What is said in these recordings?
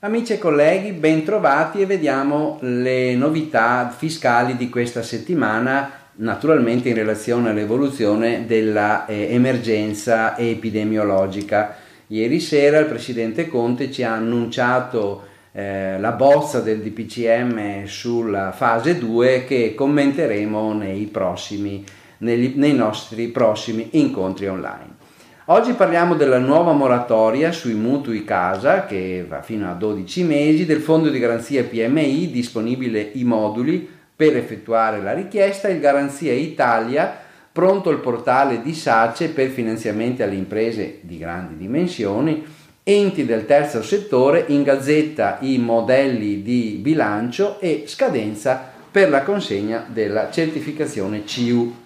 Amici e colleghi, bentrovati e vediamo le novità fiscali di questa settimana, naturalmente in relazione all'evoluzione dell'emergenza eh, epidemiologica. Ieri sera il Presidente Conte ci ha annunciato eh, la bozza del DPCM sulla fase 2 che commenteremo nei, prossimi, nei, nei nostri prossimi incontri online. Oggi parliamo della nuova moratoria sui mutui casa che va fino a 12 mesi, del fondo di garanzia PMI disponibile i moduli per effettuare la richiesta, il Garanzia Italia pronto il portale di SACE per finanziamenti alle imprese di grandi dimensioni, enti del terzo settore in gazzetta i modelli di bilancio e scadenza per la consegna della certificazione CIU.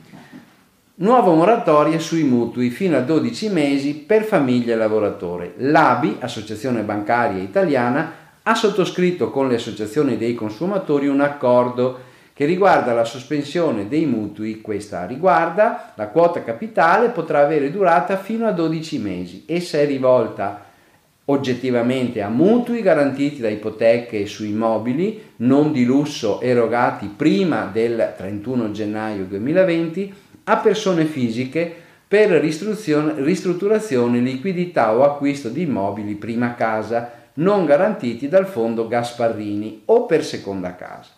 Nuova moratoria sui mutui fino a 12 mesi per famiglie e lavoratore. L'ABI, Associazione Bancaria Italiana, ha sottoscritto con le associazioni dei consumatori un accordo che riguarda la sospensione dei mutui. Questa riguarda la quota capitale potrà avere durata fino a 12 mesi. Essa è rivolta oggettivamente a mutui garantiti da ipoteche su immobili non di lusso erogati prima del 31 gennaio 2020 a persone fisiche per ristrutturazione, liquidità o acquisto di immobili prima casa non garantiti dal fondo Gasparrini o per seconda casa.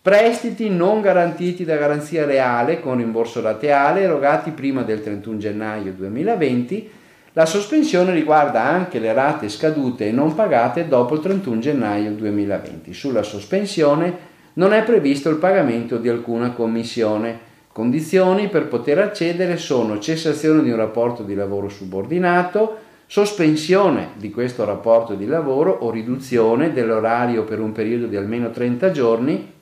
Prestiti non garantiti da garanzia reale con rimborso rateale erogati prima del 31 gennaio 2020. La sospensione riguarda anche le rate scadute e non pagate dopo il 31 gennaio 2020. Sulla sospensione non è previsto il pagamento di alcuna commissione. Condizioni per poter accedere sono cessazione di un rapporto di lavoro subordinato, sospensione di questo rapporto di lavoro o riduzione dell'orario per un periodo di almeno 30 giorni,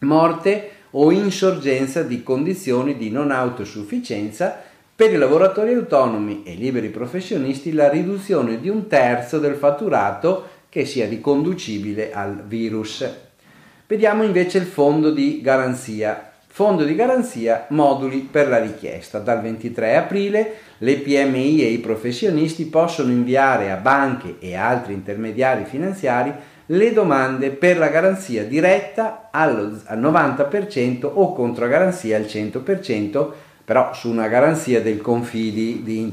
morte o insorgenza di condizioni di non autosufficienza per i lavoratori autonomi e liberi professionisti la riduzione di un terzo del fatturato che sia riconducibile al virus. Vediamo invece il fondo di garanzia Fondo di garanzia, moduli per la richiesta. Dal 23 aprile le PMI e i professionisti possono inviare a banche e altri intermediari finanziari le domande per la garanzia diretta al 90% o contro garanzia al 100%, però su una garanzia del confidi di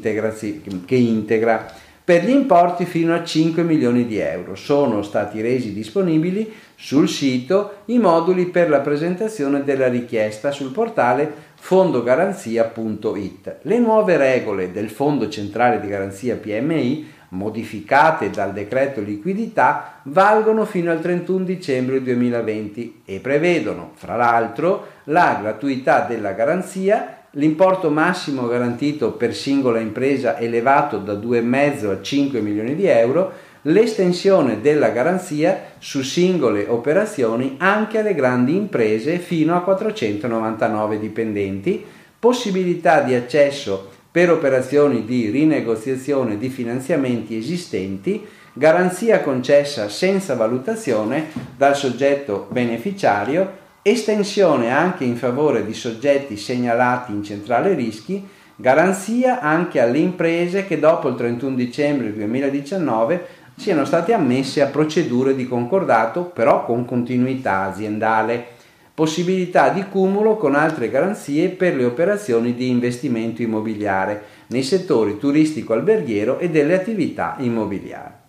che integra per gli importi fino a 5 milioni di euro. Sono stati resi disponibili sul sito i moduli per la presentazione della richiesta sul portale fondogaranzia.it. Le nuove regole del Fondo Centrale di Garanzia PMI, modificate dal decreto liquidità, valgono fino al 31 dicembre 2020 e prevedono, fra l'altro, la gratuità della garanzia l'importo massimo garantito per singola impresa elevato da 2,5 a 5 milioni di euro, l'estensione della garanzia su singole operazioni anche alle grandi imprese fino a 499 dipendenti, possibilità di accesso per operazioni di rinegoziazione di finanziamenti esistenti, garanzia concessa senza valutazione dal soggetto beneficiario estensione anche in favore di soggetti segnalati in centrale rischi, garanzia anche alle imprese che dopo il 31 dicembre 2019 siano state ammesse a procedure di concordato però con continuità aziendale, possibilità di cumulo con altre garanzie per le operazioni di investimento immobiliare nei settori turistico-alberghiero e delle attività immobiliari.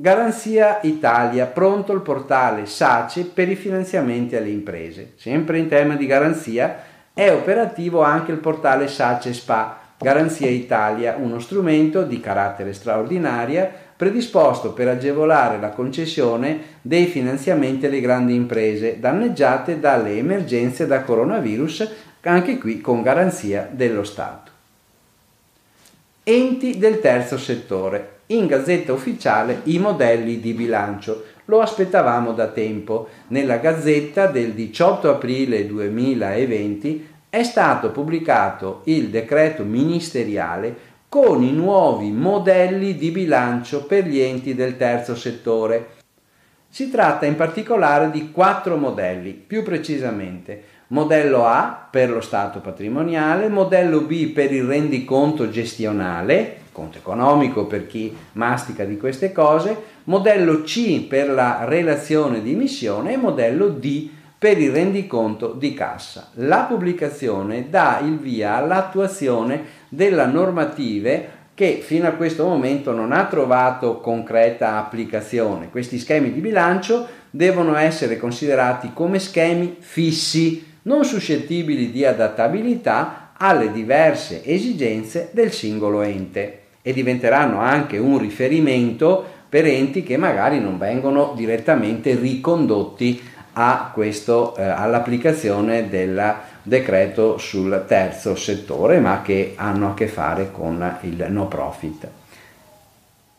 Garanzia Italia, pronto il portale SACE per i finanziamenti alle imprese. Sempre in tema di garanzia è operativo anche il portale SACE SPA, Garanzia Italia, uno strumento di carattere straordinario predisposto per agevolare la concessione dei finanziamenti alle grandi imprese danneggiate dalle emergenze da coronavirus, anche qui con garanzia dello Stato. Enti del terzo settore in Gazzetta Ufficiale i modelli di bilancio. Lo aspettavamo da tempo. Nella Gazzetta del 18 aprile 2020 è stato pubblicato il decreto ministeriale con i nuovi modelli di bilancio per gli enti del terzo settore. Si tratta in particolare di quattro modelli, più precisamente modello A per lo stato patrimoniale, modello B per il rendiconto gestionale, conto economico per chi mastica di queste cose, modello C per la relazione di missione e modello D per il rendiconto di cassa. La pubblicazione dà il via all'attuazione della normative che fino a questo momento non ha trovato concreta applicazione. Questi schemi di bilancio devono essere considerati come schemi fissi, non suscettibili di adattabilità alle diverse esigenze del singolo ente e diventeranno anche un riferimento per enti che magari non vengono direttamente ricondotti questo, eh, all'applicazione del decreto sul terzo settore, ma che hanno a che fare con il no profit.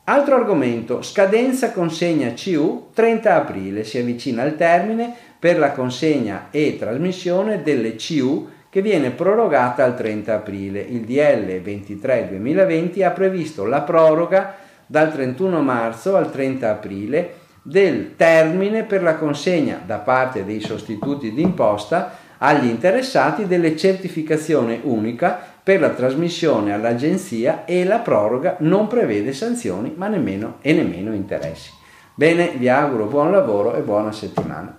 Altro argomento, scadenza consegna CU 30 aprile, si avvicina al termine per la consegna e trasmissione delle CU che viene prorogata al 30 aprile. Il DL 23-2020 ha previsto la proroga dal 31 marzo al 30 aprile del termine per la consegna da parte dei sostituti d'imposta agli interessati delle certificazione unica per la trasmissione all'agenzia e la proroga non prevede sanzioni ma nemmeno e nemmeno interessi. Bene, vi auguro buon lavoro e buona settimana.